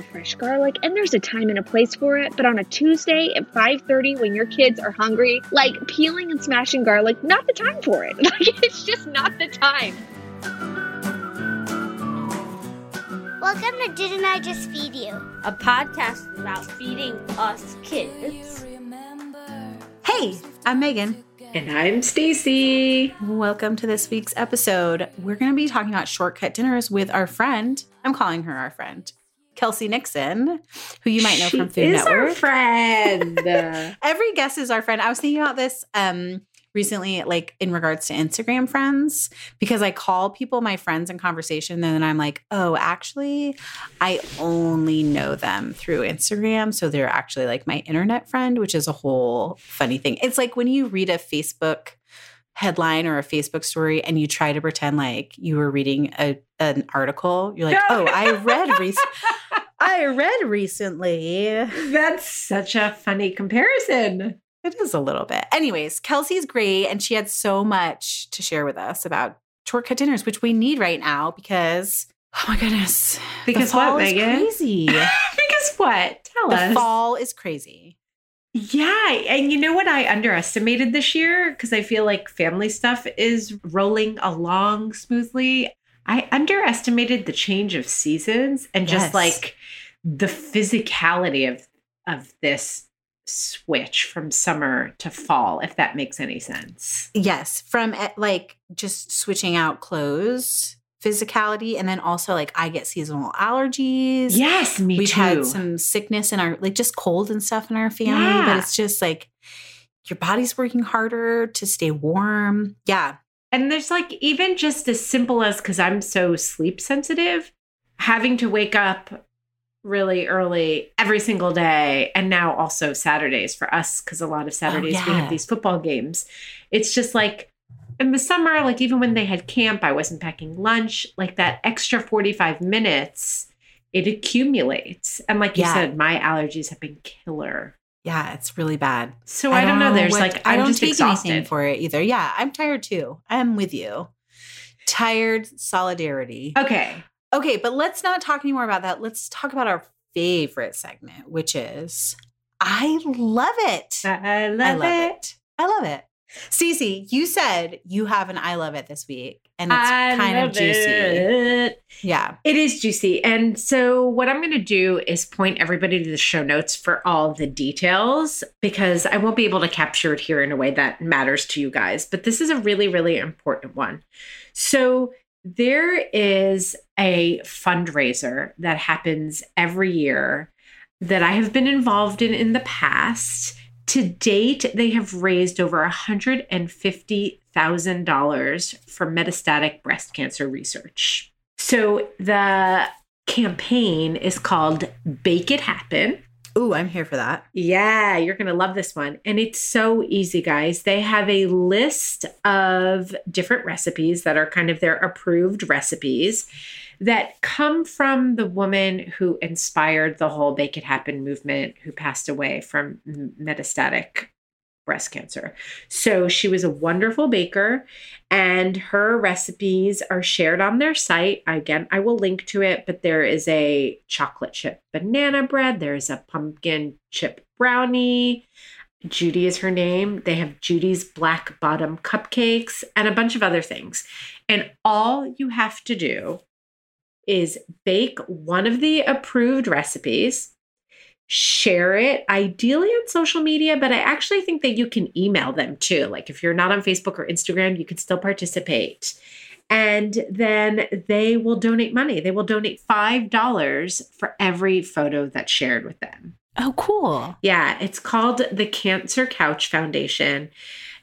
love fresh garlic and there's a time and a place for it, but on a Tuesday at 5:30 when your kids are hungry, like peeling and smashing garlic, not the time for it. Like it's just not the time. Welcome to Didn't I Just Feed You? A podcast about feeding us kids. Hey, I'm Megan. And I'm Stacy. Welcome to this week's episode. We're going to be talking about shortcut dinners with our friend. I'm calling her our friend. Kelsey Nixon, who you might know she from Food is Network. Our friend. Every guest is our friend. I was thinking about this um, recently, like in regards to Instagram friends, because I call people my friends in conversation, and then I'm like, oh, actually, I only know them through Instagram. So they're actually like my internet friend, which is a whole funny thing. It's like when you read a Facebook headline or a Facebook story and you try to pretend like you were reading a, an article, you're like, oh, I read recently. I read recently. That's such a funny comparison. It is a little bit. Anyways, Kelsey's great and she had so much to share with us about shortcut dinners, which we need right now because oh my goodness. Because what, Megan? crazy. because what? Tell the us. The fall is crazy. Yeah. And you know what I underestimated this year? Because I feel like family stuff is rolling along smoothly. I underestimated the change of seasons and just like the physicality of of this switch from summer to fall if that makes any sense. Yes, from eh, like just switching out clothes physicality and then also like I get seasonal allergies. Yes, me too. We've too. had some sickness in our like just cold and stuff in our family, yeah. but it's just like your body's working harder to stay warm. Yeah. And there's like even just as simple as cuz I'm so sleep sensitive, having to wake up really early every single day and now also Saturdays for us cuz a lot of oh, Saturdays oh, yeah. we have these football games. It's just like in the summer, like even when they had camp, I wasn't packing lunch. Like that extra 45 minutes, it accumulates. And like you yeah. said, my allergies have been killer. Yeah, it's really bad. So I, I don't, know. There's what, like I'm I don't just take exhausted. anything for it either. Yeah, I'm tired too. I'm with you. Tired solidarity. Okay. Okay, but let's not talk anymore about that. Let's talk about our favorite segment, which is I love it. I love, I love it. it. I love it. Cece, you said you have an I love it this week, and it's I kind of juicy. It. Yeah, it is juicy. And so, what I'm going to do is point everybody to the show notes for all the details because I won't be able to capture it here in a way that matters to you guys. But this is a really, really important one. So, there is a fundraiser that happens every year that I have been involved in in the past To date, they have raised over $150,000 for metastatic breast cancer research. So the campaign is called Bake It Happen. Ooh, I'm here for that. Yeah, you're going to love this one. And it's so easy, guys. They have a list of different recipes that are kind of their approved recipes that come from the woman who inspired the whole Bake It Happen movement, who passed away from metastatic breast cancer. So she was a wonderful baker, and her recipes are shared on their site. Again, I will link to it, but there is a chocolate chip banana bread, there's a pumpkin chip brownie. Judy is her name. They have Judy's black bottom cupcakes and a bunch of other things. And all you have to do is bake one of the approved recipes, share it, ideally on social media, but I actually think that you can email them too. Like if you're not on Facebook or Instagram, you can still participate. And then they will donate money. They will donate $5 for every photo that's shared with them. Oh, cool. Yeah, it's called the Cancer Couch Foundation.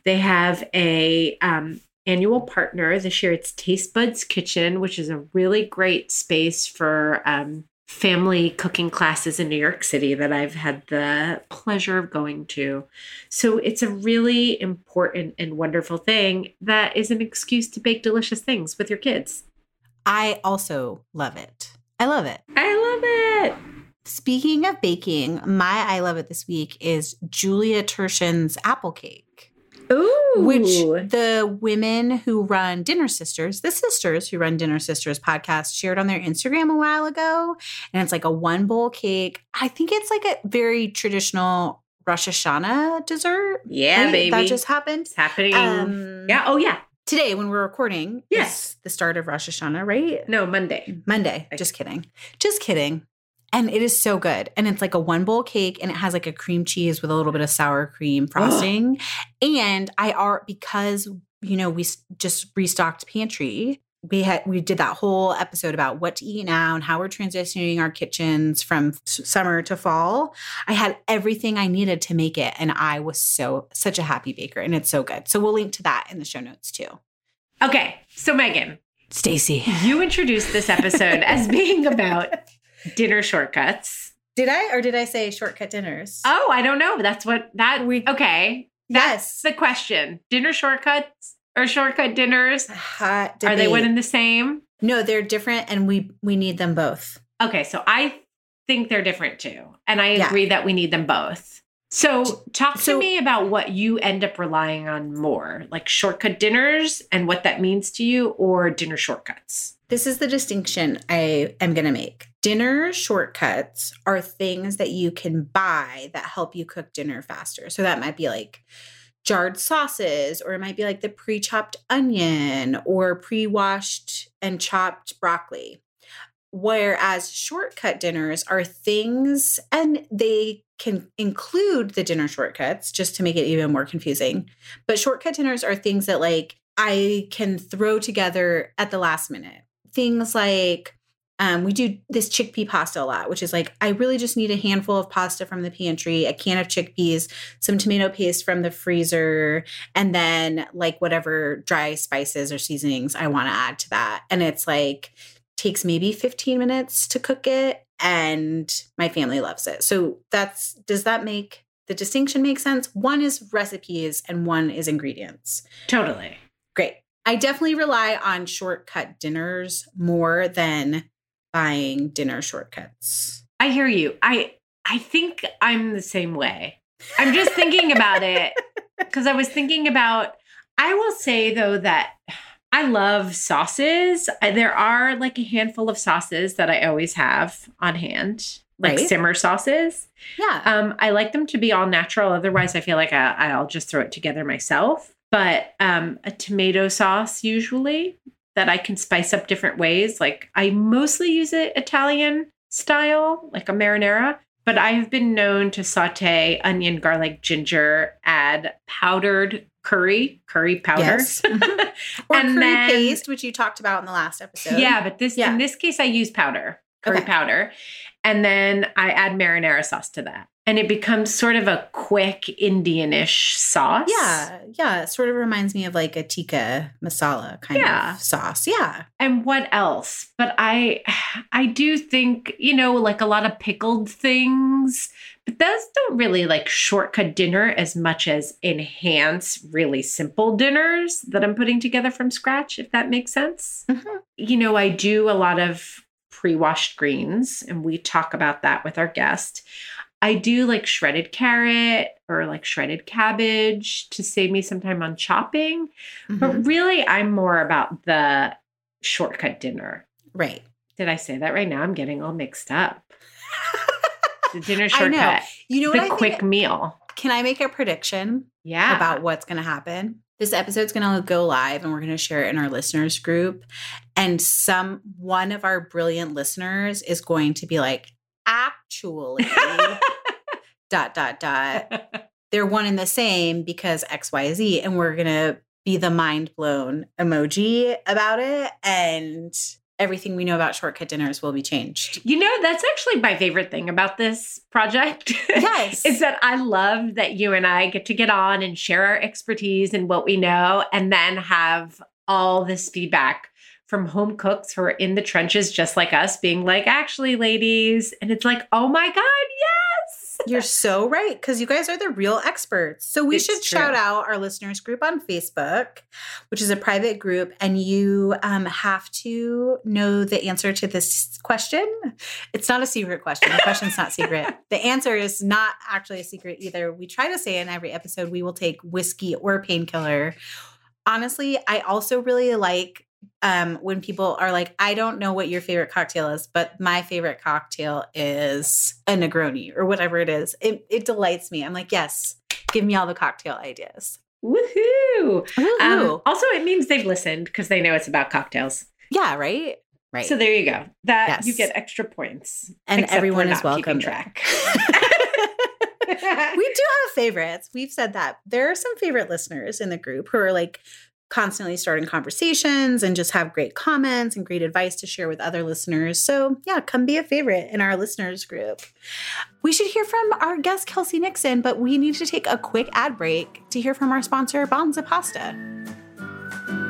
They have a um, annual partner this year. It's Taste Buds Kitchen, which is a really great space for um, family cooking classes in New York City that I've had the pleasure of going to. So it's a really important and wonderful thing that is an excuse to bake delicious things with your kids. I also love it. I love it. I love it. Speaking of baking, my I love it this week is Julia Turshen's apple cake. Ooh. Which the women who run Dinner Sisters, the sisters who run Dinner Sisters podcast, shared on their Instagram a while ago. And it's like a one bowl cake. I think it's like a very traditional Rosh Hashanah dessert. Yeah, right? baby. That just happened. It's happening. Um, yeah. Oh, yeah. Today, when we're recording, Yes. the start of Rosh Hashanah, right? No, Monday. Monday. Just kidding. Just kidding. And it is so good. And it's like a one bowl cake and it has like a cream cheese with a little bit of sour cream frosting. and I are because you know we just restocked pantry. We had we did that whole episode about what to eat now and how we're transitioning our kitchens from s- summer to fall. I had everything I needed to make it and I was so such a happy baker and it's so good. So we'll link to that in the show notes too. Okay. So, Megan, Stacy. you introduced this episode as being about dinner shortcuts. Did I or did I say shortcut dinners? Oh, I don't know. That's what that We- okay. yes. That's the question. Dinner shortcuts or shortcut dinners? Hot Are they one and the same? No, they're different and we we need them both. Okay, so I think they're different too. And I Yeah. agree that we need them both. So, talk So- to me about what you end up relying on more, like shortcut dinners and what that means to you, or dinner shortcuts. This is the distinction I am going to make. Dinner shortcuts are things that you can buy that help you cook dinner faster. So that might be like jarred sauces, or it might be like the pre chopped onion or pre washed and chopped broccoli. Whereas shortcut dinners are things, and they can include the dinner shortcuts just to make it even more confusing. But shortcut dinners are things that like I can throw together at the last minute. Things like um, we do this chickpea pasta a lot, which is like I really just need a handful of pasta from the pantry, a can of chickpeas, some tomato paste from the freezer, and then like whatever dry spices or seasonings I want to add to that. And it's like takes maybe 15 minutes to cook it and my family loves it. So that's does that make the distinction make sense? One is recipes and one is ingredients. Totally. Great. I definitely rely on shortcut dinners more than buying dinner shortcuts. I hear you. I I think I'm the same way. I'm just thinking about it because I was thinking about I will say though that I love sauces. I- There are like a handful of sauces that I always have on hand, like Right. simmer sauces. Yeah. Um, I like them to be all natural. Otherwise, I feel like I, I'll just throw it together myself. But um, a tomato sauce usually that I can spice up different ways. Like I mostly use it Italian style, like a marinara. But I've been known to saute onion, garlic, ginger, add powdered curry, curry powder. Yes. Mhm. or And curry then- paste, which you talked about in the last episode. Yeah, but this Yeah. in this case I use powder, curry Okay. powder. And then I add marinara sauce to that. And it becomes sort of a quick Indianish sauce. Yeah, yeah. It sort of reminds me of like a tikka masala kind Yeah. of sauce. Yeah. And what else? But I I do think, you know, like a lot of pickled things, but those don't really like shortcut dinner as much as enhance really simple dinners that I'm putting together from scratch, if that makes sense. Mhm. You know, I do a lot of pre-washed greens and we talk about that with our guest. I do like shredded carrot or like shredded cabbage to save me some time on chopping. Mhm. But really, I'm more about the shortcut dinner. Right. Did I say that right now? I'm getting all mixed up. The dinner I know. shortcut, You know what the quick think? meal. Can I make a prediction Yeah. about what's going to happen? This episode's going to go live and we're going to share it in our listeners group. And some one of our brilliant listeners is going to be like, actually, dot, dot, dot. They're one and the same because XYZ. And we're going to be the mind blown emoji about it. And everything we know about shortcut dinners will be changed. you know, that's actually my favorite thing about this project. Yes. is that I love that you and I get to get on and share our expertise and what we know, and then have all this feedback from home cooks who are in the trenches just like us, being like, actually, ladies. And it's like, oh my God, yes. You're so right because you guys are the real experts. So we It's should true. shout out our listeners group on Facebook, which is a private group, and you um, have to know the answer to this question. It's not a secret question. The question's not secret. The answer is not actually a secret either. We try to say in every episode we will take whiskey or painkiller. Honestly, I also really like um when people are like i don't know what your favorite cocktail is but my favorite cocktail is a negroni or whatever it is it, it delights me i'm like yes give me all the cocktail ideas Woohoo. Um, Woohoo. also, it means they've listened because they know it's about cocktails. yeah right right So there you go. That you get extra points. and everyone is welcome track. we do have favorites we've said that there are some favorite listeners in the group who are like constantly starting conversations and just have great comments and great advice to share with other listeners. So yeah come be a favorite in our listeners group. We should hear from our guest kelsey nixon but we need to take a quick ad break to hear from our sponsor banza pasta.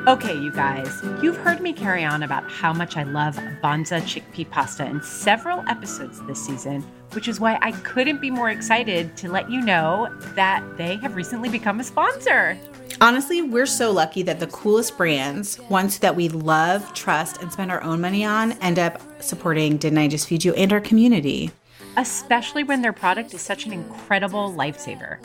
Okay, you guys, you've heard me carry on about how much I love Banza chickpea pasta in several episodes this season, which is why I couldn't be more excited to let you know that they have recently become a sponsor. Honestly, we're so lucky that the coolest brands, ones that we love, trust, and spend our own money on, end up supporting Didn't I Just Feed You and our community. especially when their product is such an incredible lifesaver.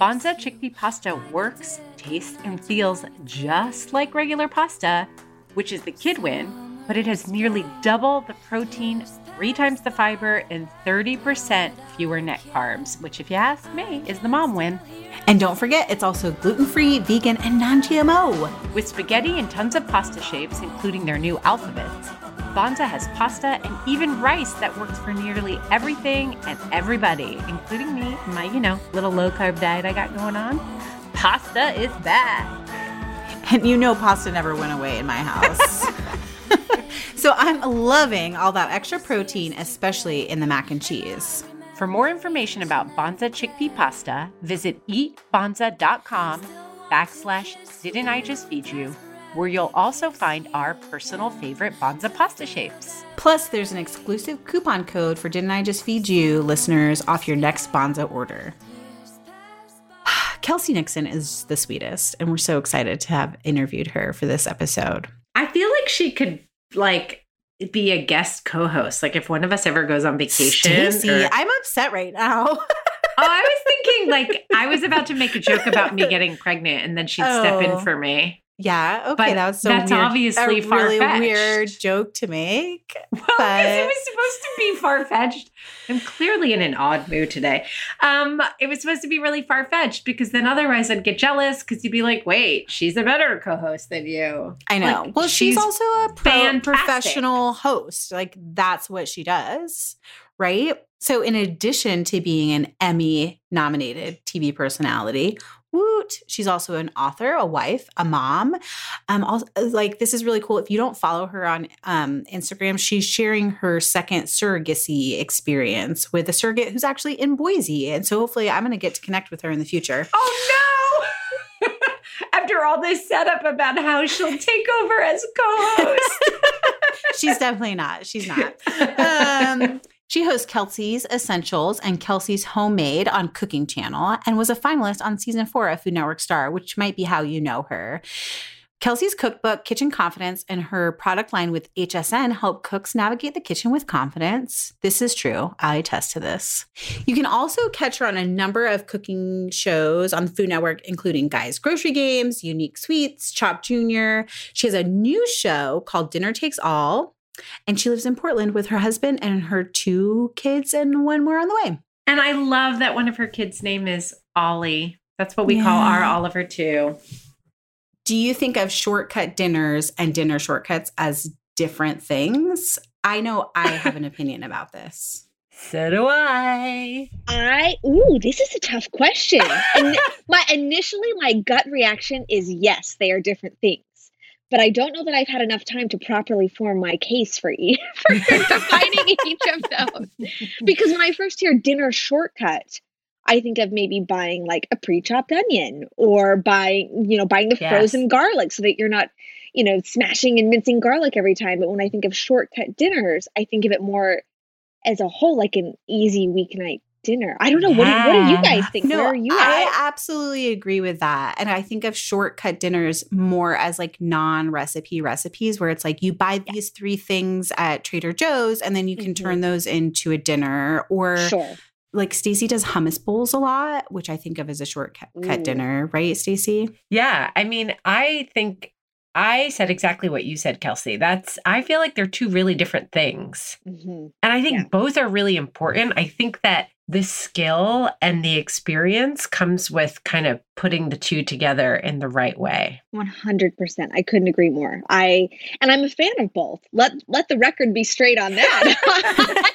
Banza chickpea pasta works, tastes, and feels just like regular pasta, which is the kid win, but it has nearly double the protein, three times the fiber, and 30% fewer net carbs, which, if you ask me, is the mom win. And don't forget, it's also gluten free, vegan, and non GMO. With spaghetti and tons of pasta shapes, including their new alphabets, Banza has pasta and even rice that works for nearly everything and everybody, including me, and my, you know, little low carb diet I got going on. Pasta is back. And you know, pasta never went away in my house. so I'm loving all that extra protein, especially in the mac and cheese. For more information about Banza chickpea pasta, visit eatbanza.com backslash didn't I just feed you, where you'll also find our personal favorite Banza pasta shapes. Plus, there's an exclusive coupon code for Didn't I Just Feed You listeners off your next Banza order. Kelsey Nixon is the sweetest, and we're so excited to have interviewed her for this episode. I feel like she could like be a guest co-host. Like if one of us ever goes on vacation. Stacy, or- I'm upset right now. oh, I was thinking like I was about to make a joke about me getting pregnant, and then she'd step Oh. in for me. Yeah, okay, But that was so that's weird. obviously a really weird joke to make. Well, because But- it was supposed to be far fetched. I'm clearly in an odd mood today. Um, it was supposed to be really far fetched because then otherwise I'd get jealous because you'd be like, "Wait, she's a better co-host than you." I know. Like, well, she's, she's also a pro- professional host. Like that's what she does, right? So, in addition to being an Emmy nominated TV personality, Woot. She's also an author, a wife, a mom. Um, also, like this is really cool. If you don't follow her on um, Instagram, she's sharing her second surrogacy experience with a surrogate who's actually in Boise, and so hopefully, I'm going to get to connect with her in the future. Oh no! After all this setup about how she'll take over as co-host. She's definitely not. She's not. Um, she hosts Kelsey's Essentials and Kelsey's Homemade on Cooking Channel and was a finalist on season four of Food Network Star, which might be how you know her. Kelsey's cookbook, Kitchen Confidence, and her product line with HSN help cooks navigate the kitchen with confidence. This is true. I attest to this. You can also catch her on a number of cooking shows on the Food Network, including Guys Grocery Games, Unique Sweets, Chop Junior. She has a new show called Dinner Takes All, and she lives in Portland with her husband and her two kids and one more on the way. And I love that one of her kids' name is Ollie. That's what we call our Oliver too. Do you think of shortcut dinners and dinner shortcuts as different things? I know I have an opinion about this. So do I. I ooh, this is a tough question. and my initially my gut reaction is yes, they are different things. But I don't know that I've had enough time to properly form my case for each for defining each of those. Because when I first hear dinner shortcut, I think of maybe buying like a pre-chopped onion or buying, you know, buying the Yes. frozen garlic so that you're not, you know, smashing and mincing garlic every time. But when I think of shortcut dinners, I think of it more as a whole, like an easy weeknight dinner. I don't know. What, do, what do you guys think? No, Where are you I at? absolutely agree with that. And I think of shortcut dinners more as like non recipe recipes, where it's like you buy these three things at Trader Joe's and then you can Mhm. turn those into a dinner. Or Sure. like Stacy does hummus bowls a lot, which I think of as a shortcut Ooh. dinner, right, Stacy? Yeah, I mean, I think I said exactly what you said, Kelsey. That's I feel like they're two really different things. hmm And I think Yeah. both are really important. I think that the skill and the experience comes with kind of putting the two together in the right way. One hundred percent. I couldn't agree more. I and I'm a fan of both. Let let the record be straight on that.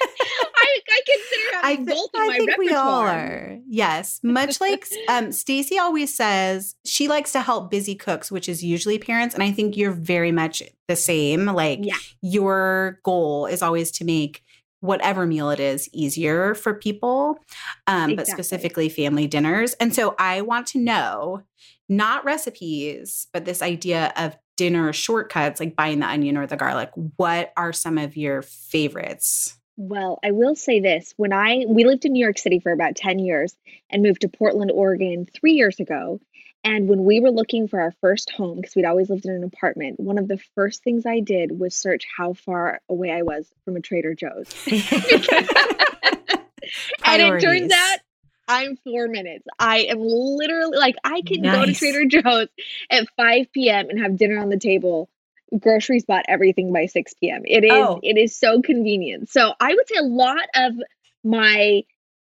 I, I consider I, having thi- both in I my think we all are. Yes. Much like um, Stacy always says, she likes to help busy cooks, which is usually parents. And I think you're very much the same. Like Yeah. your goal is always to make whatever meal it is easier for people, um, but specifically family dinners. And so I want to know not recipes, but this idea of dinner shortcuts, like buying the onion or the garlic. What are some of your favorites? Well, I will say this. When I we lived in New York City for about 10 years and moved to Portland, Oregon 3 years ago. And when we were looking for our first home because we'd always lived in an apartment, one of the first things I did was search how far away I was from a Trader Joe's. and it turns out I'm 4 minutes. I am literally like I can go to Trader Joe's at 5 p.m. and have dinner on the table groceries bought everything by 6 p.m. It is Oh. it is so convenient. So I would say a lot of my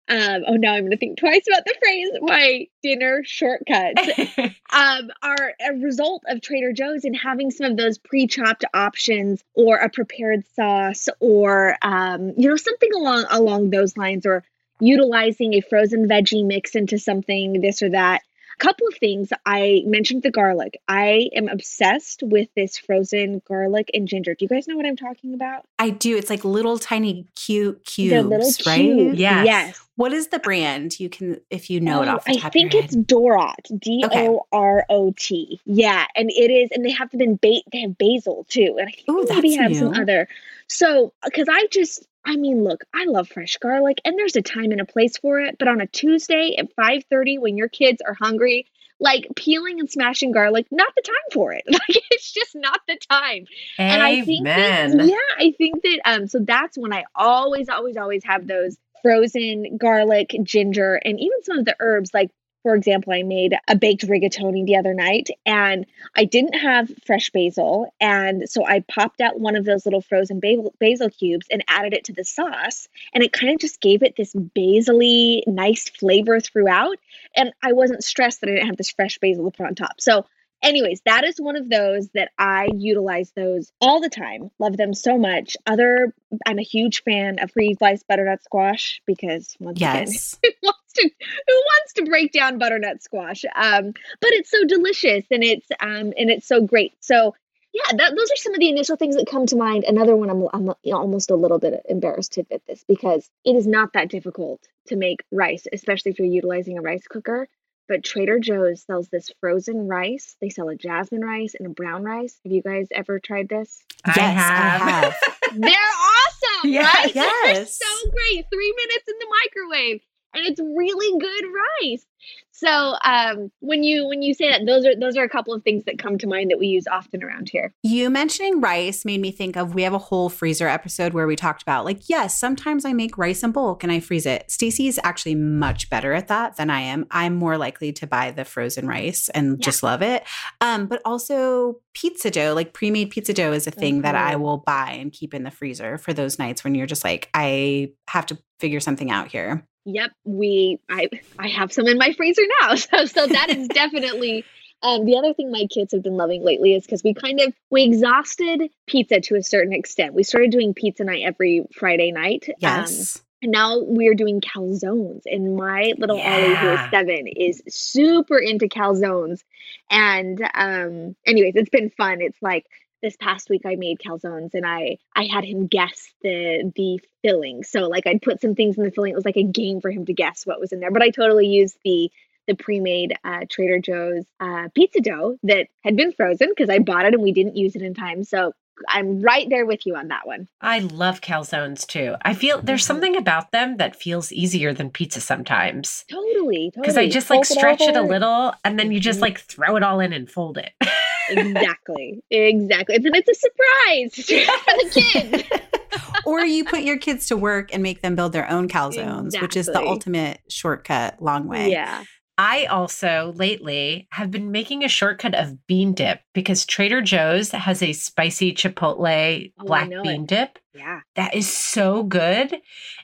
um oh now I'm gonna think twice about the phrase my dinner shortcuts. Um are a result of Trader Joe's and having some of those pre-chopped options or a prepared sauce or um you know something along along those lines or utilizing a frozen veggie mix into something this or that. A couple of things. I mentioned the garlic. I am obsessed with this frozen garlic and ginger. Do you guys know what i'm talking about? I do. It's like little tiny cute cubes, the little right? cubes. Yes. yes What is the brand? You can, if you know it Oh, off the I think of your it's. Dorot, D O R O T. Yeah, and it is, and they have them in ba- they have basil too, and I think Ooh, they maybe have some other. So, because I just, I mean, look, I love fresh garlic, and there's a time and a place for it. But on a Tuesday at five thirty, when your kids are hungry, like peeling and smashing garlic, not the time for it. Like it's just not the time. And I think that, Amen. yeah, I think that um so that's when I always always always have those frozen garlic, ginger, and even some of the herbs like for example, I made a baked rigatoni the other night and I didn't have fresh basil. And so I popped out one of those little frozen basil, basil cubes and added it to the sauce. And it kind of just gave it this basil nice flavor throughout. And I wasn't stressed that I didn't have this fresh basil to put on top. So anyways, that is one of those that I utilize those all the time. Love them so much. Other, I'm a huge fan of pre-sliced butternut squash because once Yes. again, once wants to who wants to break down butternut squash? Um, but it's so delicious and it's um and it's so great. So yeah, that, those are some of the initial things that come to mind. Another one, I'm, I'm almost a little bit embarrassed to admit this because it is not that difficult to make rice, especially if you're utilizing a rice cooker. But Trader Joe's sells this frozen rice. They sell a jasmine rice and a brown rice. Have you guys ever tried this? Yes, I have. They're awesome, Yes, right? They're so great. Three minutes in the microwave, and it's really good rice. So um, when you when you say that, those are those are a couple of things that come to mind that we use often around here. You mentioning rice made me think of we have a whole freezer episode where we talked about like yes, sometimes I make rice in bulk and I freeze it. Stacy is actually much better at that than I am. I'm more likely to buy the frozen rice and Yeah. just love it. Um, but also pizza dough, like pre-made pizza dough is a thing that I Mhm. will buy and keep in the freezer for those nights when you're just like I have to figure something out here. Yep, we I I have some in my freezer now. So so that is definitely um the other thing my kids have been loving lately is because we kind of we exhausted pizza to a certain extent. We started doing pizza night every Friday night. Um, Yes. and now we're doing calzones. And my little Ollie, who is seven, is super into calzones. And um anyways, it's been fun. It's like this past week I made calzones and I I had him guess the the filling. So like I'd put some things in the filling. It was like a game for him to guess what was in there. But I totally used the the pre-made uh, Trader Joe's uh, pizza dough that had been frozen because I bought it and we didn't use it in time. So I'm right there with you on that one. I love calzones too. I feel there's Mhm. something about them that feels easier than pizza sometimes. Totally, Because I just like Fold stretch it a little and then you just Mhm. like throw it all in and fold it. exactly, exactly. And then it's a surprise for the kids. or you put your kids to work and make them build their own calzones, which is the ultimate shortcut long way. Yeah. I also lately have been making a shortcut of bean dip because Trader Joe's has a spicy chipotle Oh, black bean it. dip. Yeah. That is so good.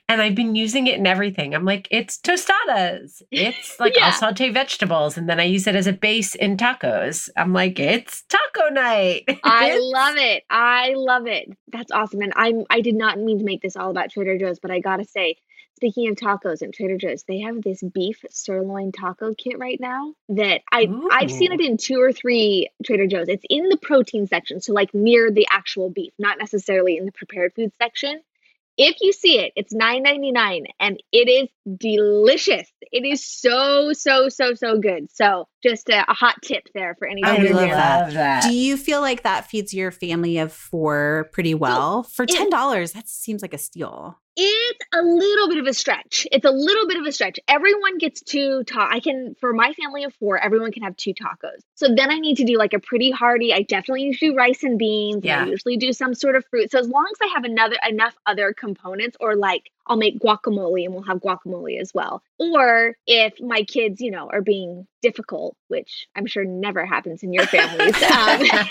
And I've been using it in everything. I'm like, it's tostadas. It's like I'll saute vegetables and then I use it as a base in tacos. I'm like, it's taco night. I love it. I love it. That's awesome. And I'm I did not mean to make this all about Trader Joe's, but I gotta say, speaking of tacos at Trader Joe's, they have this beef sirloin taco kit right now that I I've seen it in two or three Trader Joe's. It's in the protein section, so like near the actual beef, not necessarily in the prepared food section. If you see it, it's $9.99 and it is delicious. It is so, so, so, so good. So just a, a hot tip there for anybody. We Trader love that. love that. Do you feel like that feeds your family of four pretty well? For ten dollars, that seems like a steal. It's a little bit of a stretch. It's a little bit of a stretch. Everyone gets two ta- I can for my family of four, everyone can have two tacos. So then I need to do like a pretty hearty. I definitely need to do rice and beans. and I usually do some sort of fruit. So as long as I have another enough other components, or like I'll make guacamole and we'll have guacamole as well. Or if my kids, you know, are being difficult, which I'm sure never happens in your families. Um,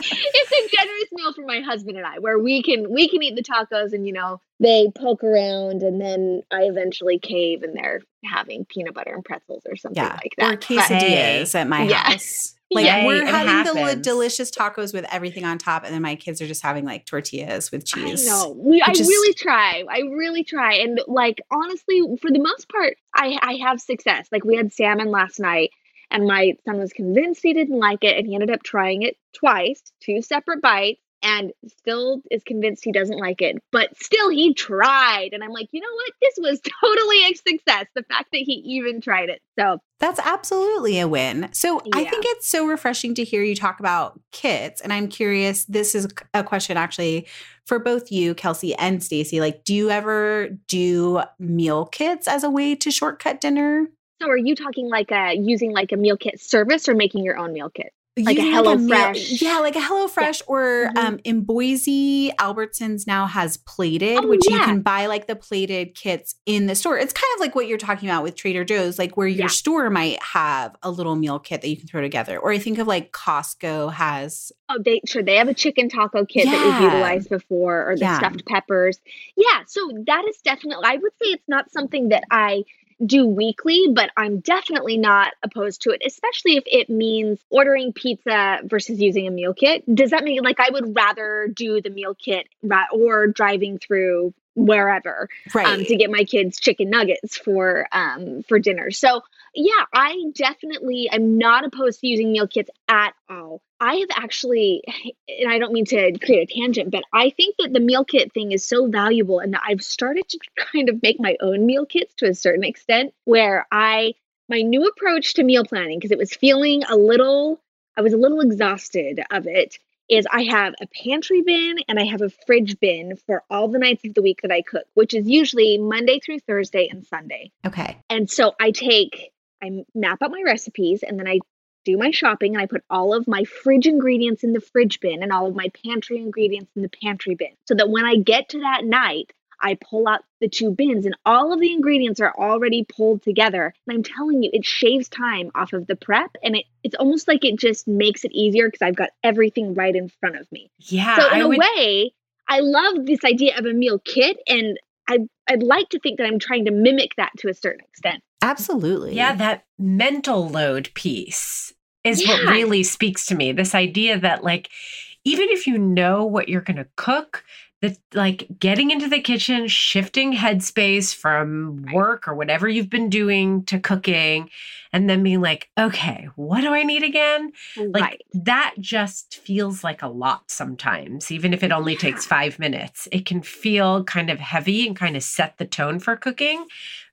it's a generous meal for my husband and I, where we can we can eat the tacos and you know they poke around and then I eventually cave and they're having peanut butter and pretzels or something Yeah, like or that. But- quesadillas at my Yeah. house. Like Yeah. we're having the li- delicious tacos with everything on top, and then my kids are just having like tortillas with cheese. I know. We, I is- really try. I really try. And like honestly, for the most part, I I have success. Like we had salmon last night and my son was convinced he didn't like it and he ended up trying it twice, two separate bites. And still is convinced he doesn't like it, but still he tried. And I'm like, you know what? This was totally a success. The fact that he even tried it. So That's absolutely a win. So I think it's so refreshing to hear you talk about kits. And I'm curious, this is a question actually for both you, Kelsey and Stacy. Like, do you ever do meal kits as a way to shortcut dinner? So are you talking like a using like a meal kit service or making your own meal kit? Like a Using Hello meal- Fresh. yeah, like a Hello Fresh, or Mhm. um, in Boise, Albertsons now has plated, Oh, which you can buy like the plated kits in the store. It's kind of like what you're talking about with Trader Joe's, like where your Yeah. store might have a little meal kit that you can throw together. Or I think of like Costco has Oh, they sure they have a chicken taco kit that Yeah. we've utilized before, or the Yeah. stuffed peppers. Yeah, so that is definitely. I would say it's not something that I do weekly, but I'm definitely not opposed to it, especially if it means ordering pizza versus using a meal kit. Does that mean like I would rather do the meal kit ra- or driving through wherever Right. um, to get my kids chicken nuggets for um, for dinner. So yeah, I definitely am not opposed to using meal kits at all. I have actually, and I don't mean to create a tangent, but I think that the meal kit thing is so valuable, and that I've started to kind of make my own meal kits to a certain extent, where I my new approach to meal planning because it was feeling a little, I was a little exhausted of it is I have a pantry bin and I have a fridge bin for all the nights of the week that I cook, which is usually Monday through Thursday and Sunday. okay. And so I take, I map out my recipes and then I do my shopping and I put all of my fridge ingredients in the fridge bin and all of my pantry ingredients in the pantry bin. So that when I get to that night, I pull out the two bins and all of the ingredients are already pulled together. And I'm telling you, it shaves time off of the prep and it, it's almost like it just makes it easier because I've got everything right in front of me. Yeah. So in I a would- way, I love this idea of a meal kit and I I'd like to think that I'm trying to mimic that to a certain extent. Absolutely. Yeah, that mental load piece is what really speaks to me. This idea that, like, even if you know what you're going to cook, that like getting into the kitchen, shifting headspace from work or whatever you've been doing to cooking, and then being like, okay, what do I need again? Like, right. that just feels like a lot sometimes, even if it only takes five minutes. It can feel kind of heavy and kind of set the tone for cooking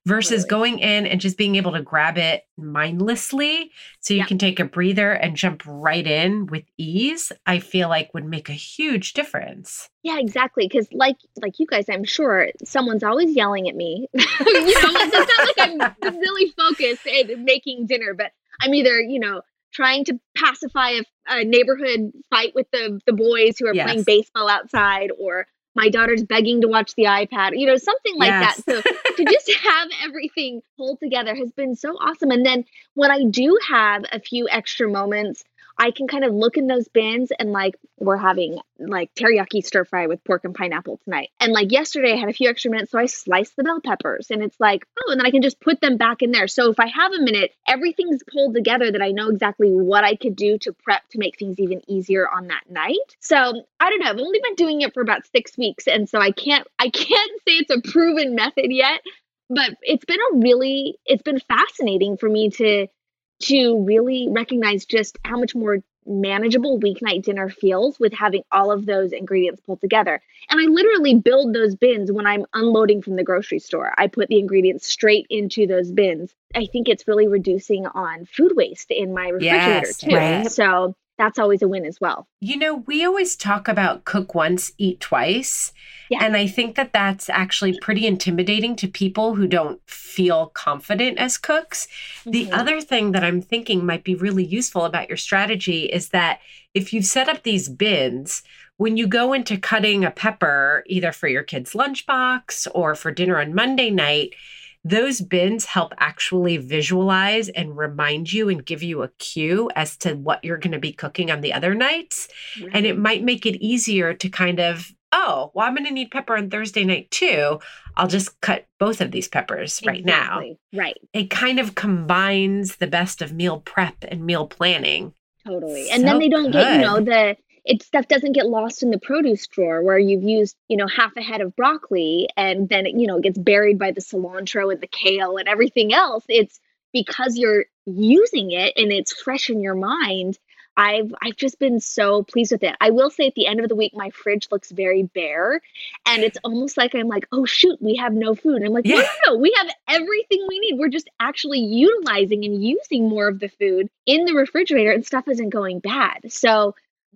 versus Totally. going in and just being able to grab it mindlessly so you Yeah. can take a breather and jump right in with ease i feel like would make a huge difference Yeah, exactly. Because like like you guys, I'm sure someone's always yelling at me. you know, it's not like I'm really focused at making dinner, but I'm either you know trying to pacify a, a neighborhood fight with the the boys who are playing baseball outside, or my daughter's begging to watch the iPad. You know, something like Yes. that. So to just have everything pulled together has been so awesome. And then when I do have a few extra moments, I can kind of look in those bins and like we're having like teriyaki stir fry with pork and pineapple tonight. And like yesterday I had a few extra minutes, so I sliced the bell peppers and it's like, oh, and then I can just put them back in there. So if I have a minute, everything's pulled together that I know exactly what I could do to prep to make things even easier on that night. So I don't know. I've only been doing it for about six weeks. And so I can't I can't say it's a proven method yet, but it's been a really it's been fascinating for me to to really recognize just how much more manageable weeknight dinner feels with having all of those ingredients pulled together. And I literally build those bins when I'm unloading from the grocery store. I put the ingredients straight into those bins. I think it's really reducing on food waste in my refrigerator Yes, too. right. So that's always a win as well. you know we always talk about cook once eat twice Yeah. and i think that that's actually pretty intimidating to people who don't feel confident as cooks The Mhm. other thing that I'm thinking might be really useful about your strategy is that if you've set up these bins, when you go into cutting a pepper, either for your kid's lunchbox or for dinner on Monday night, those bins help actually visualize and remind you and give you a cue as to what you're going to be cooking on the other nights. And it might make it easier to kind of, oh, well, I'm going to need pepper on Thursday night too. I'll just cut both of these peppers right now Right. it kind of combines the best of meal prep and meal planning. Totally. And then they don't get, you know, the it stuff doesn't get lost in the produce drawer where you've used, you know, half a head of broccoli and then it, you know, it gets buried by the cilantro and the kale and everything else. It's because you're using it and it's fresh in your mind. I've I've just been so pleased with it. I will say at the end of the week my fridge looks very bare and it's almost like I'm like, "Oh shoot, we have no food." I'm like, "No, no, no. We have everything we need. We're just actually utilizing and using more of the food in the refrigerator and stuff isn't going bad." So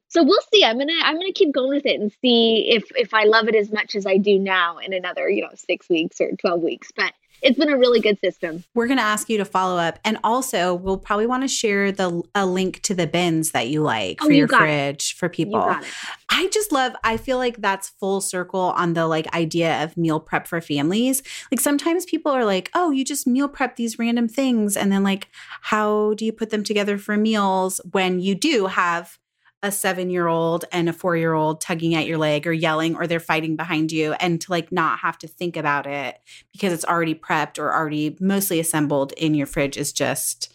so we'll see. I'm gonna I'm gonna keep going with it and see if if I love it as much as I do now in another you know six weeks or twelve weeks. But it's been a really good system. We're going to ask you to follow up. And also, we'll probably want to share the a link to the bins that you like Oh, for you your got it. fridge for people. I just love, I feel like that's full circle on the like idea of meal prep for families. Like sometimes people are like, oh, you just meal prep these random things. And then, like, how do you put them together for meals when you do have a seven year old and a four year old tugging at your leg or yelling or they're fighting behind you and to like not have to think about it because it's already prepped or already mostly assembled in your fridge is just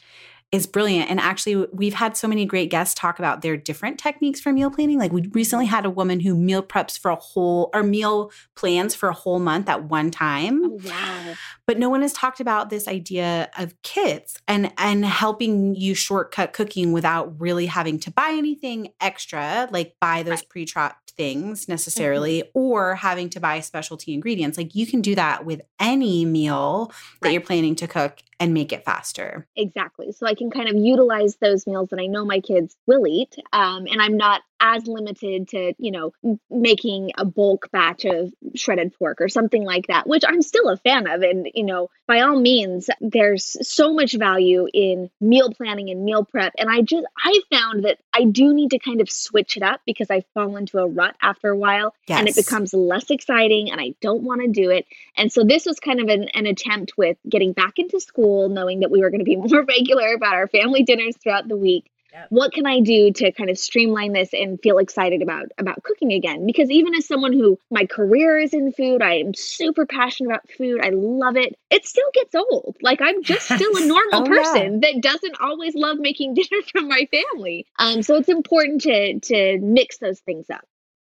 is brilliant. And actually, we've had so many great guests talk about their different techniques for meal planning. Like we recently had a woman who meal preps for a whole or meal plans for a whole month at one time. Oh, wow. But no one has talked about this idea of kits and and helping you shortcut cooking without really having to buy anything extra, like buy those pre-chopped things necessarily, Mm-hmm. or having to buy specialty ingredients. Like you can do that with any meal that Right. you're planning to cook and make it faster. Exactly. So I can kind of utilize those meals that I know my kids will eat. Um, and I'm not as limited to, you know, making a bulk batch of shredded pork or something like that, which I'm still a fan of. And, you know, by all means, there's so much value in meal planning and meal prep. And I just, I found that I do need to kind of switch it up because I fall into a rut after a while and it becomes less exciting and I don't want to do it. And so this was kind of an, an attempt with getting back into school, knowing that we were going to be more regular about our family dinners throughout the week. Yep. What can I do to kind of streamline this and feel excited about about cooking again? Because even as someone who my career is in food, I am super passionate about food. I love it. It still gets old. Like I'm just still a normal Oh, yeah. person that doesn't always love making dinner for my family. Um, so it's important to to mix those things up.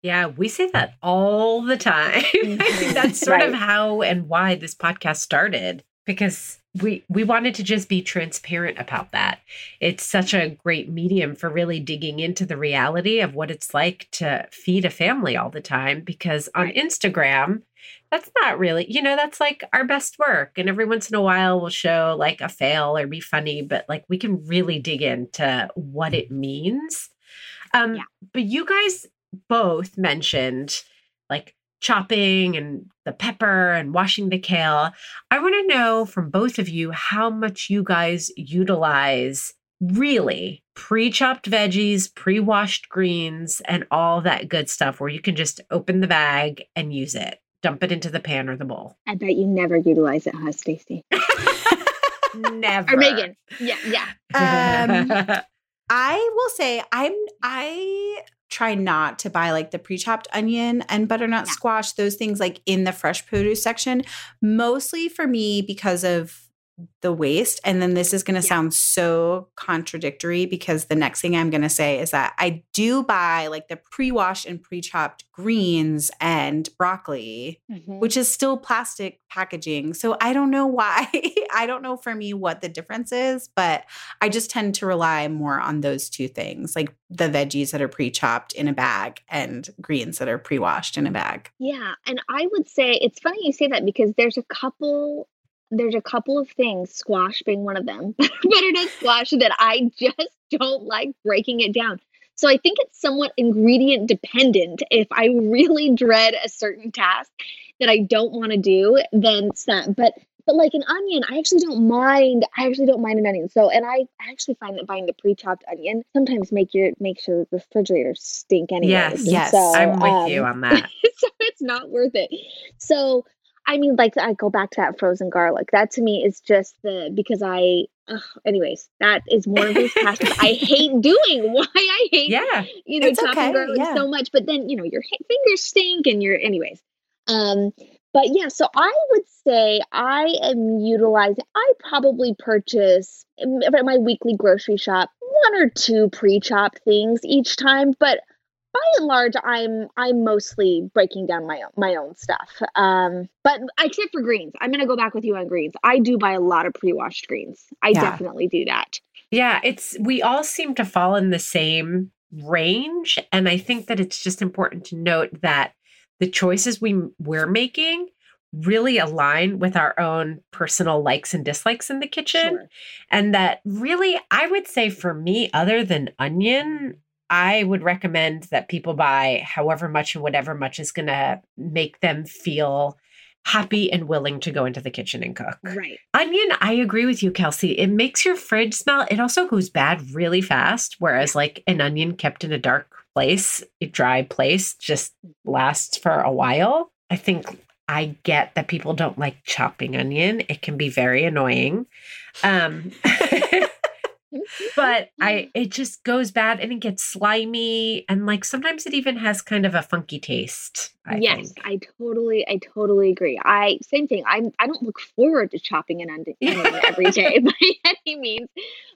Yeah, we say that all the time. I think Mhm. that's sort of how and why this podcast started because we we wanted to just be transparent about that. It's such a great medium for really digging into the reality of what it's like to feed a family all the time because on Right. Instagram that's not really, you know, that's like our best work. And every once in a while we'll show like a fail or be funny, but like we can really dig into what it means. Um, Yeah. but you guys both mentioned like chopping and the pepper and washing the kale. I want to know from both of you how much you guys utilize really pre chopped veggies, pre washed greens, and all that good stuff where you can just open the bag and use it, dump it into the pan or the bowl. I bet you never utilize it, huh, Stacy? Never. Or Megan. Yeah, yeah. Um, I will say I'm I try not to buy like the pre-chopped onion and butternut Yeah. squash, those things like in the fresh produce section, mostly for me because of the waste. And then this is going to Yeah. sound so contradictory because the next thing I'm going to say is that I do buy like the pre-washed and pre-chopped greens and broccoli Mhm. which is still plastic packaging. So I don't know why. I don't know for me what the difference is, but I just tend to rely more on those two things, like the veggies that are pre-chopped in a bag and greens that are pre-washed in a bag. Yeah, and I would say it's funny you say that because there's a couple there's a couple of things, squash being one of them, butternut squash that I just don't like breaking it down. So I think it's somewhat ingredient dependent. If I really dread a certain task that I don't want to do, then that. But but like an onion, I actually don't mind. I actually don't mind an onion. So and I actually find that buying the pre-chopped onion sometimes make your makes your refrigerator stink anyway. yes, yes, so, I'm with um, you on that. so it's not worth it. So I mean, like I go back to that frozen garlic. That to me is just the because I. Ugh, anyways, that is one of those tasks I hate doing. Why I hate Yeah. you know chopping okay, garlic yeah. so much, but then you know your fingers stink and you're anyways. Um, but yeah, so I would say I am utilizing. I probably purchase at my weekly grocery shop one or two pre-chopped things each time, but by and large, I'm I'm mostly breaking down my own my own stuff. Um, but except for greens, I'm gonna go back with you on greens. I do buy a lot of pre-washed greens. I Yeah. definitely do that. Yeah, it's we all seem to fall in the same range and I think that it's just important to note that the choices we we're making really align with our own personal likes and dislikes in the kitchen Sure. and that really I would say for me other than onion I would recommend that people buy however much and whatever much is going to make them feel happy and willing to go into the kitchen and cook. Right. Onion, I agree with you, Kelsey. It makes your fridge smell. It also goes bad really fast. Whereas, like an onion kept in a dark place, a dry place, just lasts for a while. I think I get that people don't like chopping onion. It can be very annoying. Um, but I it just goes bad and it gets slimy and like sometimes it even has kind of a funky taste. I yes, think. I totally, I totally agree. I same thing. I I don't look forward to chopping an onion every day by any means.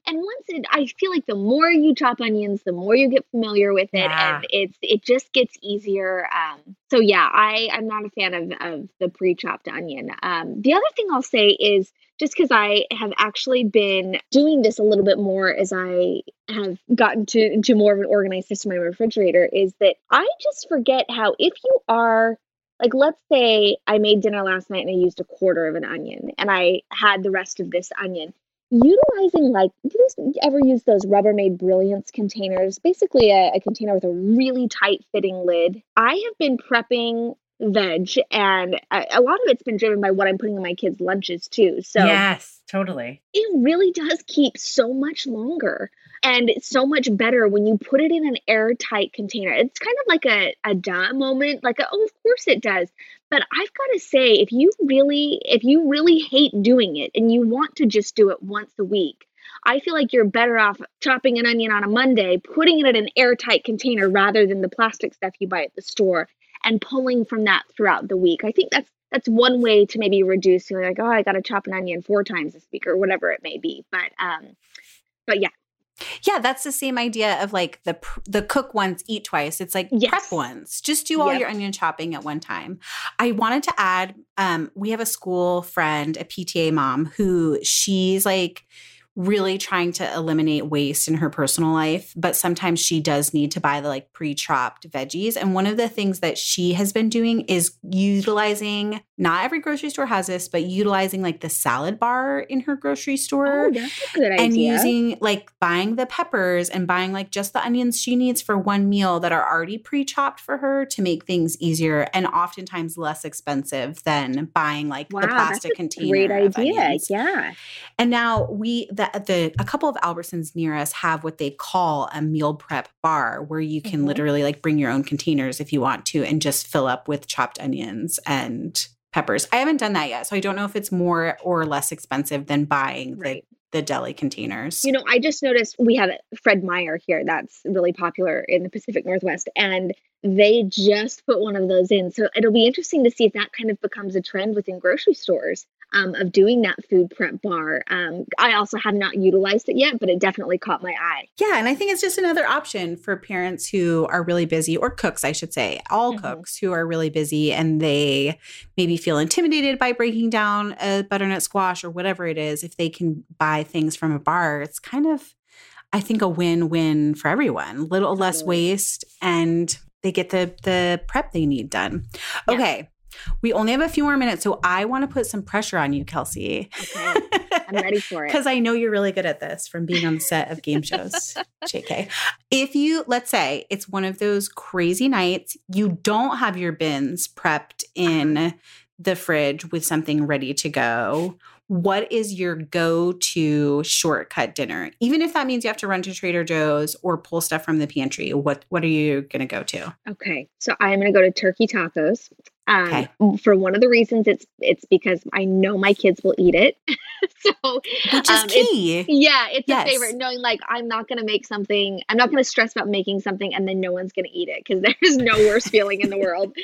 And once it, I feel like the more you chop onions, the more you get familiar with it, Yeah. and it's it just gets easier. Um, so yeah, I I'm not a fan of of the pre-chopped onion. Um, the other thing I'll say is just because I have actually been doing this a little bit more as I have gotten to into more of an organized system in my refrigerator is that I just forget how if you are like let's say I made dinner last night and I used a quarter of an onion and I had the rest of this onion utilizing like do you ever use those Rubbermaid Brilliance containers? Basically a, a container with a really tight fitting lid. I have been prepping veg and a, a lot of it's been driven by what I'm putting in my kids lunches too so yes, totally. it really does keep so much longer and it's so much better when you put it in an airtight container. It's kind of like a, a duh moment, like a, oh, of course it does. But I've got to say, if you really, if you really hate doing it and you want to just do it once a week, I feel like you're better off chopping an onion on a Monday, putting it in an airtight container rather than the plastic stuff you buy at the store and pulling from that throughout the week. I think that's that's one way to maybe reduce feeling like, oh, I got to chop an onion four times this week or whatever it may be. But um, but yeah, Yeah, that's the same idea of like the the cook once, eat twice. It's like prep once. Just do all Yep. your onion chopping at one time. I wanted to add um we have a school friend, a PTA mom who she's like really trying to eliminate waste in her personal life, but sometimes she does need to buy the like pre-chopped veggies. And one of the things that she has been doing is utilizing not every grocery store has this, but utilizing like the salad bar in her grocery store oh, that's a good idea. and using like buying the peppers and buying like just the onions she needs for one meal that are already pre-chopped for her to make things easier and oftentimes less expensive than buying like wow, the plastic container. great idea. Yeah. And now we the the a couple of Albertsons near us have what they call a meal prep bar where you can Mhm. literally like bring your own containers if you want to and just fill up with chopped onions and peppers. I haven't done that yet, so I don't know if it's more or less expensive than buying Right. the the deli containers. You know, I just noticed we have Fred Meyer here that's really popular in the Pacific Northwest, and they just put one of those in. So it'll be interesting to see if that kind of becomes a trend within grocery stores um, of doing that food prep bar. Um, I also have not utilized it yet, but it definitely caught my eye. Yeah, and I think it's just another option for parents who are really busy, or cooks, I should say, all Mhm. cooks who are really busy and they maybe feel intimidated by breaking down a butternut squash or whatever it is. If they can buy things from a bar, it's kind of, I think, a win-win for everyone. Little less waste, and they get the the prep they need done. Yeah. We only have a few more minutes, so I want to put some pressure on you, Kelsey. Okay, I'm ready for it. Because I know you're really good at this from being on the set of game shows, JK. If you, let's say it's one of those crazy nights, you don't have your bins prepped in uh-huh. the fridge with something ready to go. What is your go to shortcut dinner? Even if that means you have to run to Trader Joe's or pull stuff from the pantry, what, what are you going to go to? Okay, so I'm gonna go to turkey tacos. Um, Okay. For one of the reasons, it's it's because I know my kids will eat it. so Which is um, it's- key. Yeah, it's Yes. a favorite. Knowing like I'm not gonna make something, I'm not gonna stress about making something and then no one's gonna eat it because there's no worse feeling in the world.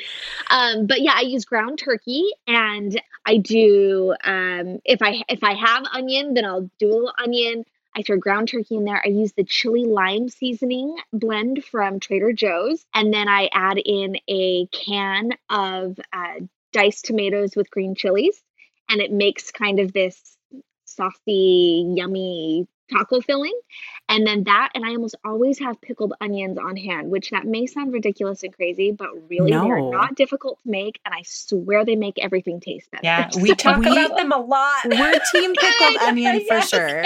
Um, but yeah, I use ground turkey and I do um, if I if I have onion, then I'll do a little onion. I throw ground turkey in there. I use the chili lime seasoning blend from Trader Joe's, and then I add in a can of uh, diced tomatoes with green chilies, and it makes kind of this saucy, yummy taco filling. And then that, and I almost always have pickled onions on hand, which that may sound ridiculous and crazy, but really they're not difficult to make. And I swear they make everything taste better. Yeah, we So- talk we- about them a lot. We're team pickled onion for Yes. sure.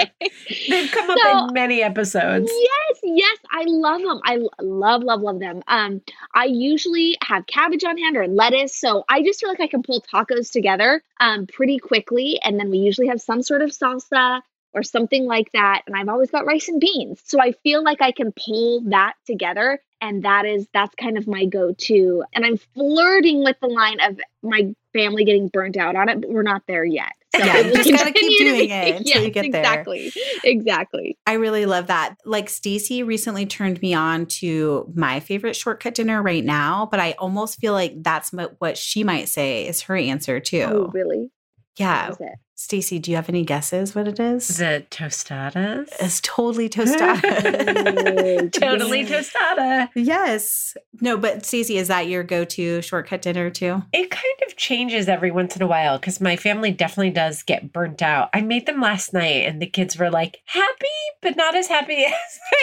They've come up in many episodes. Yes, yes, I love them. i love, love, love them. Um, I usually have cabbage on hand or lettuce, so I just feel like I can pull tacos together um pretty quickly, and then we usually have some sort of salsa or something like that. And I've always got rice and beans, so I feel like I can pull that together, and that is that's kind of my go-to. And I'm flirting with the line of my family getting burnt out on it, but we're not there yet. So Yeah, you just gotta keep doing it until you Yes, get there. Exactly. Exactly. I really love that. Like Stacy recently turned me on to my favorite shortcut dinner right now, but I almost feel like that's what she might say is her answer too. Oh, really? yeah. What is it? Stacy, do you have any guesses what it is? The tostadas. It's totally tostada. Totally tostada. yes. No, but Stacy, is that your go-to shortcut dinner too? It kind of changes every once in a while because my family definitely does get burnt out. I made them last night and the kids were like happy, but not as happy as,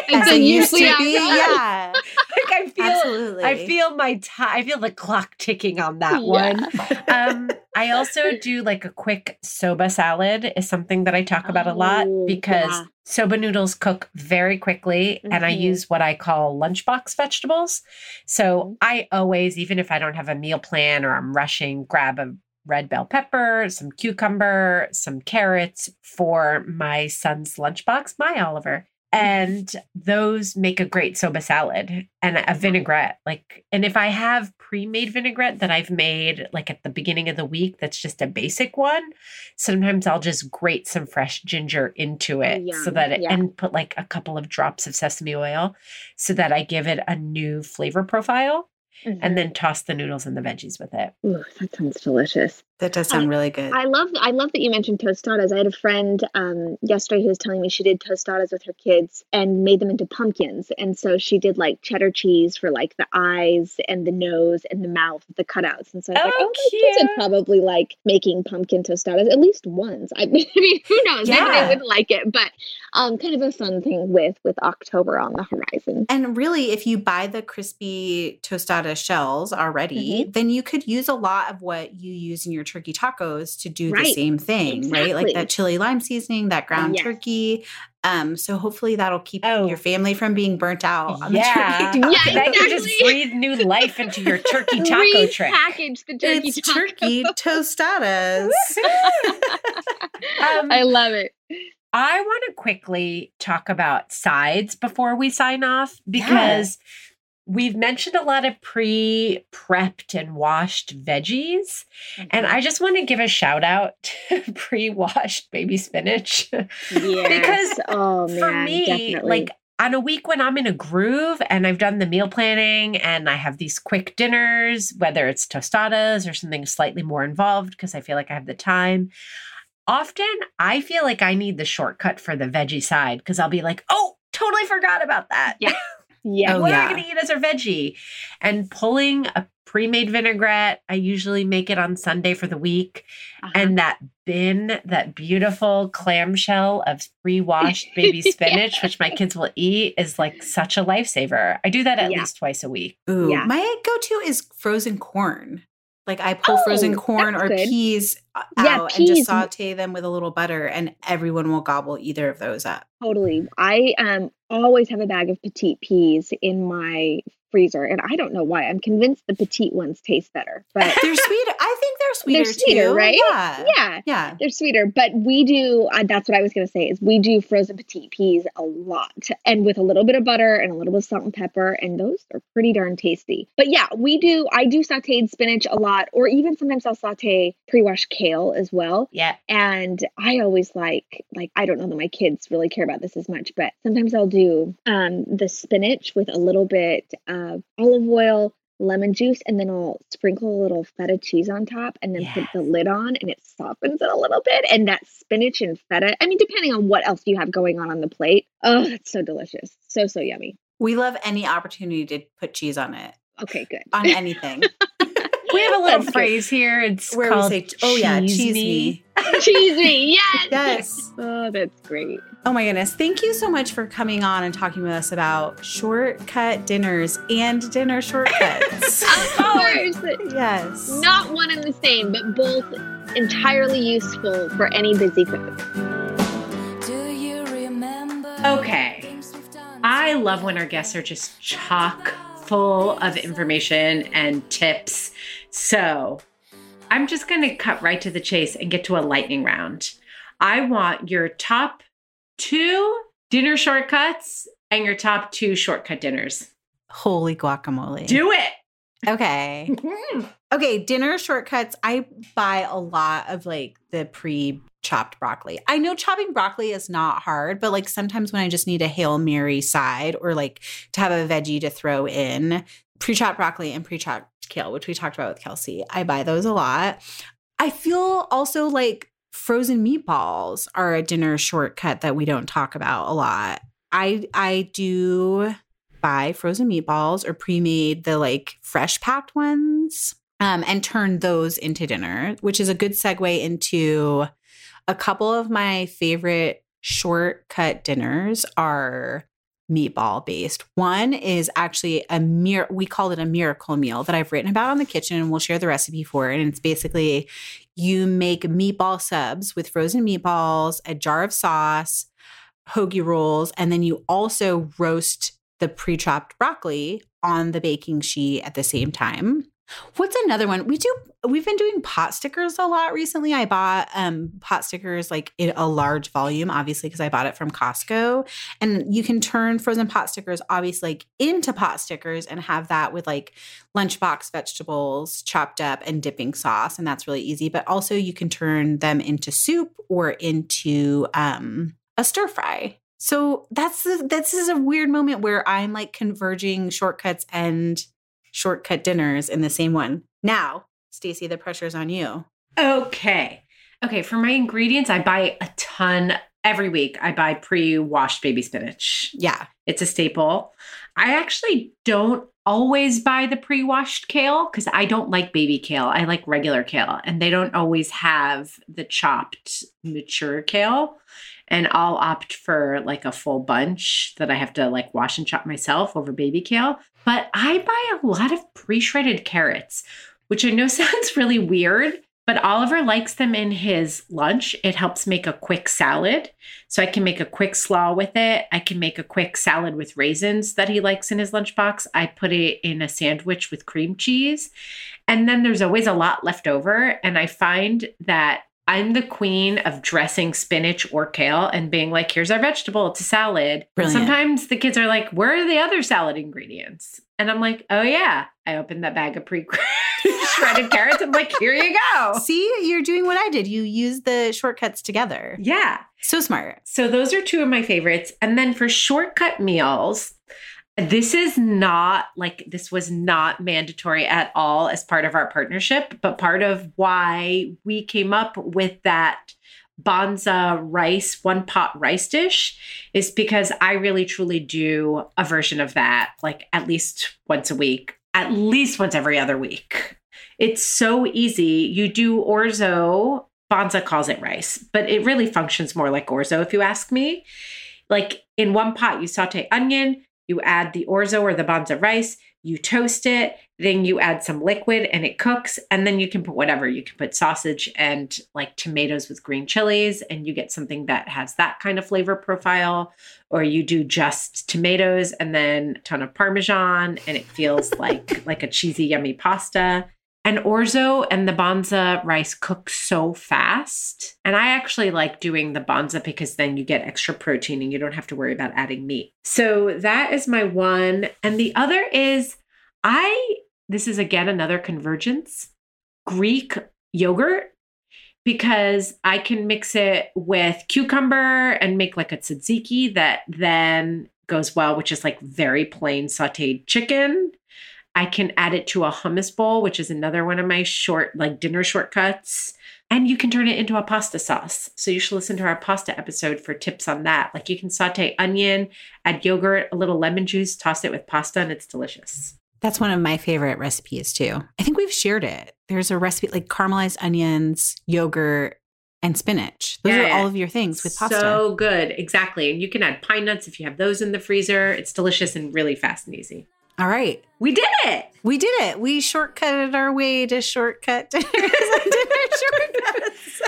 And As so it used to usually be. Yeah. like I feel Absolutely. I feel my time I feel the clock ticking on that Yeah. one. Um I also do like a quick soba salad is something that I talk about a lot Oh, because yeah. soba noodles cook very quickly and I Mhm. use what I call lunchbox vegetables. So Mhm. I always, even if I don't have a meal plan or I'm rushing, grab a red bell pepper, some cucumber, some carrots for my son's lunchbox, my Oliver. And those make a great soba salad and a vinaigrette. Like, and if I have pre made vinaigrette that I've made like at the beginning of the week, that's just a basic one, sometimes I'll just grate some fresh ginger into oh, it so that it, Yeah. and put like a couple of drops of sesame oil so that I give it a new flavor profile Mhm. and then toss the noodles and the veggies with it. Ooh, that sounds delicious. That does sound really good. I love I love that you mentioned tostadas. I had a friend um, yesterday who was telling me she did tostadas with her kids and made them into pumpkins. And so she did like cheddar cheese for like the eyes and the nose and the mouth, the cutouts. And so I was like, Oh, oh, my kids would cute. probably like making pumpkin tostadas at least once. I mean, who knows? Maybe they would like it, but um, kind of a fun thing with with October on the horizon. And really, if you buy the crispy tostada shells already, Mm-hmm. then you could use a lot of what you use in your turkey tacos to do the same thing, right? Like that chili lime seasoning, that ground Yes. turkey. Um, so hopefully that'll keep Oh. your family from being burnt out on Yeah. the turkey Yeah, taco. That can just breathe new life into your turkey taco trick. Repackage the turkey It's taco. turkey tostadas. Um, I love it. I want to quickly talk about sides before we sign off because we've mentioned a lot of pre prepped and washed veggies. And mm-hmm. I just want to give a shout out to pre washed baby spinach. Yeah. Because oh For me, definitely. like on a week when I'm in a groove and I've done the meal planning and I have these quick dinners, whether it's tostadas or something slightly more involved because I feel like I have the time. Often I feel like I need the shortcut for the veggie side because I'll be like, oh, totally forgot about that. Yeah. yeah. Oh, what am yeah. I going to eat as our veggie? And pulling a pre made vinaigrette, I usually make it on Sunday for the week. Uh-huh. And that bin, that beautiful clamshell of pre washed baby spinach, which my kids will eat, is like such a lifesaver. I do that at Yeah. least twice a week. Ooh, Yeah. my go-to is frozen corn. Like I pull frozen Oh, corn or good. peas uh, Yeah, out and just saute them with a little butter, and everyone will gobble either of those up. Totally. I um always have a bag of petite peas in my freezer, and I don't know why. I'm convinced the petite ones taste better, but They're sweeter. I think they're sweeter, They're sweeter, too. right? Yeah. yeah, Yeah. they're sweeter. But we do. Uh, that's what I was gonna say. Is we do frozen petite peas a lot, and with a little bit of butter and a little bit of salt and pepper, and those are pretty darn tasty. But yeah, we do. I do sautéed spinach a lot, or even sometimes I'll saute pre-washed kale as well. Yeah. and i always like like i don't know that my kids really care about this as much but sometimes i'll do um the spinach with a little bit of olive oil lemon juice and then i'll sprinkle a little feta cheese on top and then put the lid on and it softens it a little bit and that spinach and feta i mean depending on what else you have going on on the plate. Oh it's so delicious. So so yummy. We love any opportunity to put cheese on it, okay good. On anything. We have a little That's good. phrase here. It's Where called we say, oh yeah, cheese cheese me. me. cheese me yes Yes. oh that's great Oh my goodness. Thank you so much for coming on and talking with us about shortcut dinners and dinner shortcuts. of course yes. not one and the same, but both entirely useful for any busy cook. Do you remember? Okay. I love when our guests are just chock full of information and tips. So I'm just going to cut right to the chase and get to a lightning round. I want your top two dinner shortcuts and your top two shortcut dinners. Holy guacamole. Do it. Okay. Mm-hmm. Okay, dinner shortcuts. I buy a lot of like the pre chopped broccoli. I know chopping broccoli is not hard, but like sometimes when I just need a Hail Mary side or like to have a veggie to throw in, pre chopped broccoli and pre chopped kale, which we talked about with Kelsey, I buy those a lot. I feel also like frozen meatballs are a dinner shortcut that we don't talk about a lot. I I do buy frozen meatballs or pre-made the like fresh packed ones um, and turn those into dinner, which is a good segue into a couple of my favorite shortcut dinners are meatball based. One is actually a mir we call it a miracle meal that I've written about on The Kitchn and we'll share the recipe for it. And it's basically you make meatball subs with frozen meatballs, a jar of sauce, hoagie rolls, and then you also roast the pre-chopped broccoli on the baking sheet at the same time. What's another one? We do we've been doing pot stickers a lot recently. I bought um pot stickers like in a large volume obviously because I bought it from Costco and you can turn frozen pot stickers obviously like into pot stickers and have that with like lunchbox vegetables chopped up and dipping sauce and that's really easy but also you can turn them into soup or into um a stir fry so that's this is a weird moment where I'm like converging shortcuts and shortcut dinners in the same one. Now, Stacy, the pressure's on you. Okay. Okay, for my ingredients, I buy a ton every week. I buy pre-washed baby spinach. Yeah. It's a staple. I actually don't always buy the pre-washed kale because I don't like baby kale. I like regular kale, and they don't always have the chopped mature kale and I'll opt for like a full bunch that I have to like wash and chop myself over baby kale. But I buy a lot of pre shredded carrots, which I know sounds really weird, but Oliver likes them in his lunch. It helps make a quick salad. So I can make a quick slaw with it. I can make a quick salad with raisins that he likes in his lunchbox. I put it in a sandwich with cream cheese. And then there's always a lot left over. And I find that I'm the queen of dressing spinach or kale and being like, here's our vegetable, it's a salad. Sometimes the kids are like, where are the other salad ingredients? And I'm like, oh yeah. I opened that bag of pre shredded carrots. I'm like, here you go. See, you're doing what I did. You use the shortcuts together. Yeah. So smart. So those are two of my favorites. And then for shortcut meals, this is not like this was not mandatory at all as part of our partnership, but part of why we came up with that Banza rice, one pot rice dish is because I really truly do a version of that like at least once a week, at least once every other week. It's so easy. You do orzo, Banza calls it rice, but it really functions more like orzo if you ask me. Like in one pot, you saute onion, you add the orzo or the banza rice, you toast it, then you add some liquid and it cooks. And then you can put whatever. You can put sausage and like tomatoes with green chilies, and you get something that has that kind of flavor profile. Or you do just tomatoes and then a ton of parmesan, and it feels like like a cheesy, yummy pasta. And orzo and the Banza rice cook so fast. And I actually like doing the Banza because then you get extra protein and you don't have to worry about adding meat. So that is my one. And the other is I, this is again another convergence Greek yogurt because I can mix it with cucumber and make like a tzatziki that then goes well, which is like very plain sauteed chicken I can add it to a hummus bowl, which is another one of my short, like dinner shortcuts. And you can turn it into a pasta sauce. So you should listen to our pasta episode for tips on that. Like you can saute onion, add yogurt, a little lemon juice, toss it with pasta, and it's delicious. That's one of my favorite recipes too. I think we've shared it. There's a recipe like caramelized onions, yogurt, and spinach. Those Yeah, are all of your things with pasta. So good. Exactly. And you can add pine nuts if you have those in the freezer. It's delicious and really fast and easy. All right. We did it. We did it. We shortcutted our way to shortcut dinners and dinner shortcuts.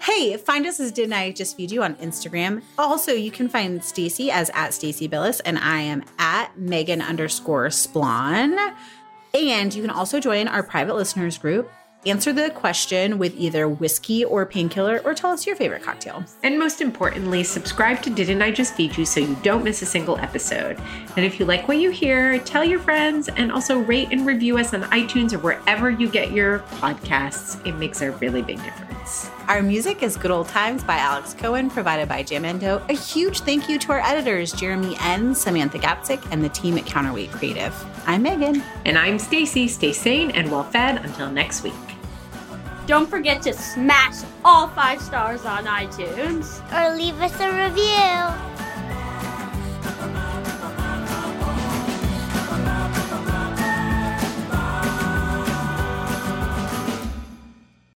hey, find us as Didn't I Just Feed You on Instagram. Also, you can find Stacy as at Stacy Billis, and I am at Megan underscore Splawn. And you can also join our private listeners group answer the question with either whiskey or painkiller, or tell us your favorite cocktail. And most importantly, subscribe to Didn't I Just Feed You so you don't miss a single episode. And if you like what you hear, tell your friends and also rate and review us on iTunes or wherever you get your podcasts. It makes a really big difference. Our music is Good Old Times by Alex Cohen, provided by Jamendo. A huge thank you to our editors, Jeremy N., Samantha Gatzik, and the team at Counterweight Creative. I'm Megan. And I'm Stacy. Stay sane and well fed until next week. Don't forget to smash all five stars on iTunes. Or leave us a review.